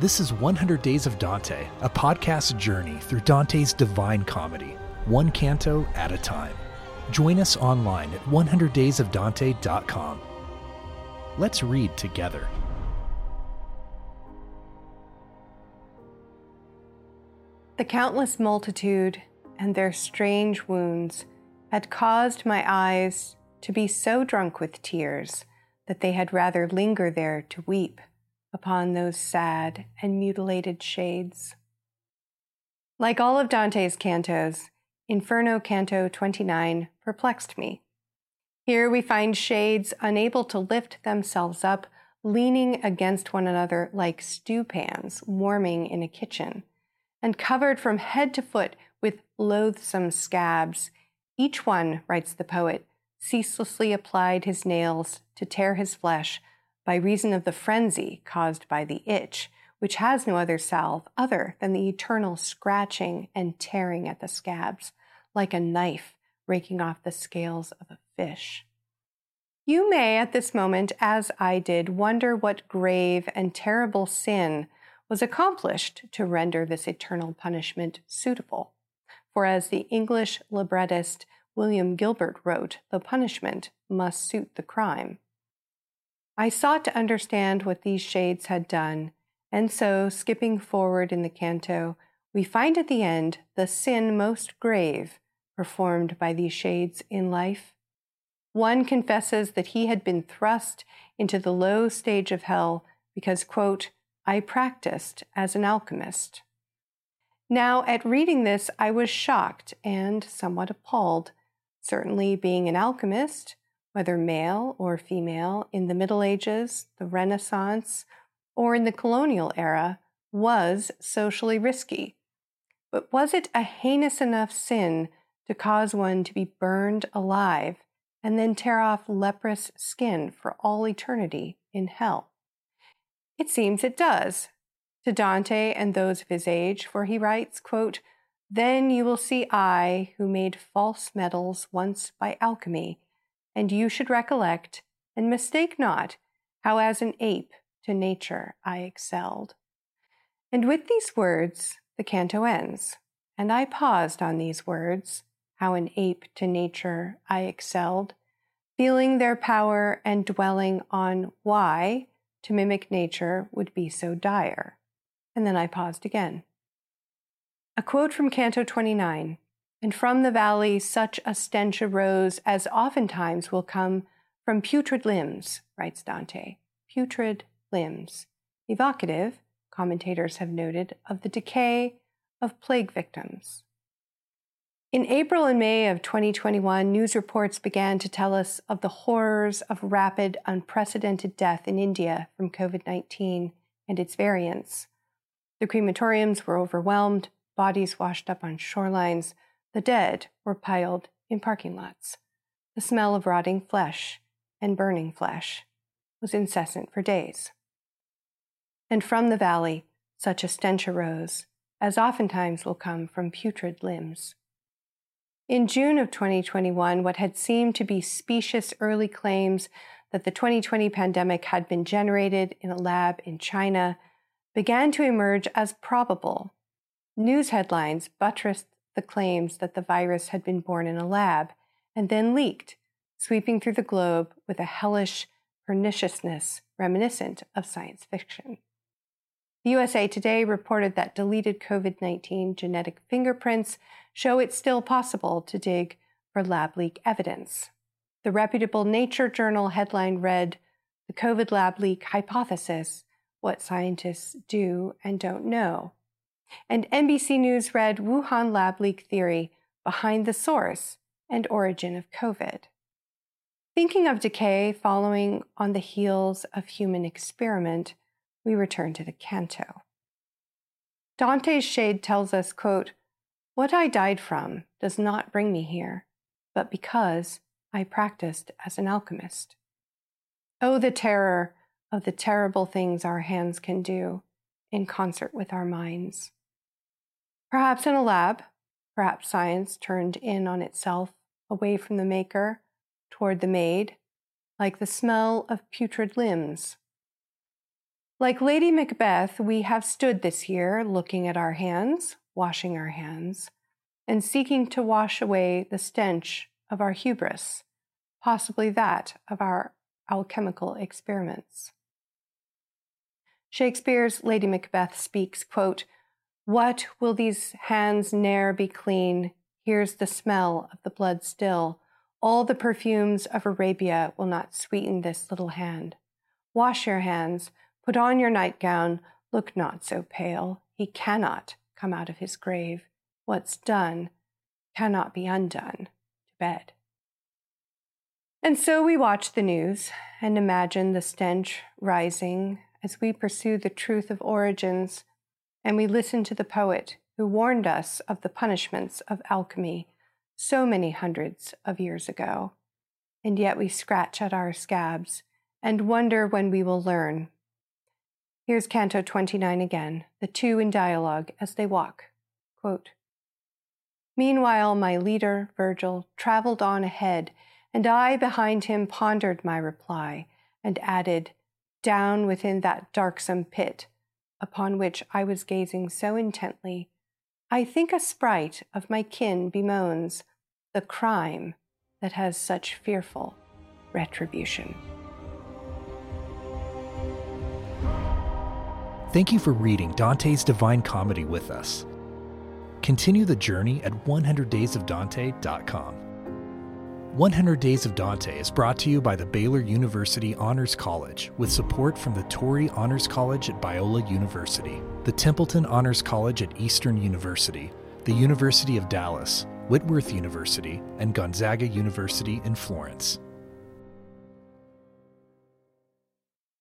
This is 100 Days of Dante, a podcast journey through Dante's divine comedy, one canto at a time. Join us online at 100daysofdante.com. Let's read together. The countless multitude and their strange wounds had caused my eyes to be so drunk with tears that they had rather linger there to weep upon those sad and mutilated shades. Like all of Dante's cantos, Inferno Canto 29 perplexed me. Here we find shades unable to lift themselves up, leaning against one another like stewpans warming in a kitchen, and covered from head to foot with loathsome scabs. Each one, writes the poet, ceaselessly applied his nails to tear his flesh by reason of the frenzy caused by the itch, which has no other salve other than the eternal scratching and tearing at the scabs, like a knife raking off the scales of a fish. You may at this moment, as I did, wonder what grave and terrible sin was accomplished to render this eternal punishment suitable. For as the English librettist William Gilbert wrote, the punishment must suit the crime. I sought to understand what these shades had done, and so, skipping forward in the canto, we find at the end the sin most grave performed by these shades in life. One confesses that he had been thrust into the low stage of hell because, quote, I practiced as an alchemist. Now, at reading this, I was shocked and somewhat appalled. Certainly, being an alchemist, whether male or female, in the Middle Ages, the Renaissance, or in the colonial era, was socially risky. But was it a heinous enough sin to cause one to be burned alive and then tear off leprous skin for all eternity in hell? It seems it does. To Dante and those of his age, for he writes, quote, Then you will see I, who made false metals once by alchemy, and you should recollect, and mistake not, how as an ape to nature I excelled. And with these words the canto ends, and I paused on these words, how an ape to nature I excelled, feeling their power and dwelling on why to mimic nature would be so dire. And then I paused again. A quote from Canto 29 and from the valley such a stench arose as oftentimes will come from putrid limbs, writes Dante. Putrid limbs. Evocative, commentators have noted, of the decay of plague victims. In April and May of 2021, news reports began to tell us of the horrors of rapid, unprecedented death in India from COVID 19 and its variants. The crematoriums were overwhelmed, bodies washed up on shorelines, the dead were piled in parking lots. The smell of rotting flesh and burning flesh was incessant for days. And from the valley such a stench arose, as oftentimes will come from putrid limbs. In June of 2021, what had seemed to be specious early claims that the 2020 pandemic had been generated in a lab in China began to emerge as probable. News headlines buttressed the claims that the virus had been born in a lab and then leaked, sweeping through the globe with a hellish perniciousness reminiscent of science fiction. The USA Today reported that deleted COVID 19 genetic fingerprints show it's still possible to dig for lab leak evidence. The reputable Nature journal headline read The COVID lab leak hypothesis What Scientists Do and Don't Know and NBC News read Wuhan lab leak theory behind the source and origin of COVID. Thinking of decay following on the heels of human experiment, we return to the canto. Dante's shade tells us, quote, What I died from does not bring me here, but because I practiced as an alchemist. Oh, the terror of the terrible things our hands can do in concert with our minds. Perhaps in a lab, perhaps science turned in on itself, away from the maker, toward the made, like the smell of putrid limbs. Like Lady Macbeth, we have stood this year looking at our hands, washing our hands, and seeking to wash away the stench of our hubris, possibly that of our alchemical experiments. Shakespeare's Lady Macbeth speaks, quote, What will these hands ne'er be clean? Here's the smell of the blood still. All the perfumes of Arabia will not sweeten this little hand. Wash your hands, Put on your nightgown, look not so pale. He cannot come out of his grave. What's done cannot be undone. To bed. And so we watch the news and imagine the stench rising as we pursue the truth of origins, and we listen to the poet who warned us of the punishments of alchemy so many hundreds of years ago. And yet we scratch at our scabs and wonder when we will learn Here's Canto 29 again, the two in dialogue as they walk. Quote, Meanwhile, my leader, Virgil, traveled on ahead, and I behind him pondered my reply, and added, Down within that darksome pit, upon which I was gazing so intently, I think a sprite of my kin bemoans the crime that has such fearful retribution. Thank you for reading Dante's Divine Comedy with us. Continue the journey at 100daysofdante.com. 100 Days of Dante is brought to you by the Baylor University Honors College with support from the Torrey Honors College at Biola University, the Templeton Honors College at Eastern University, the University of Dallas, Whitworth University, and Gonzaga University in Florence.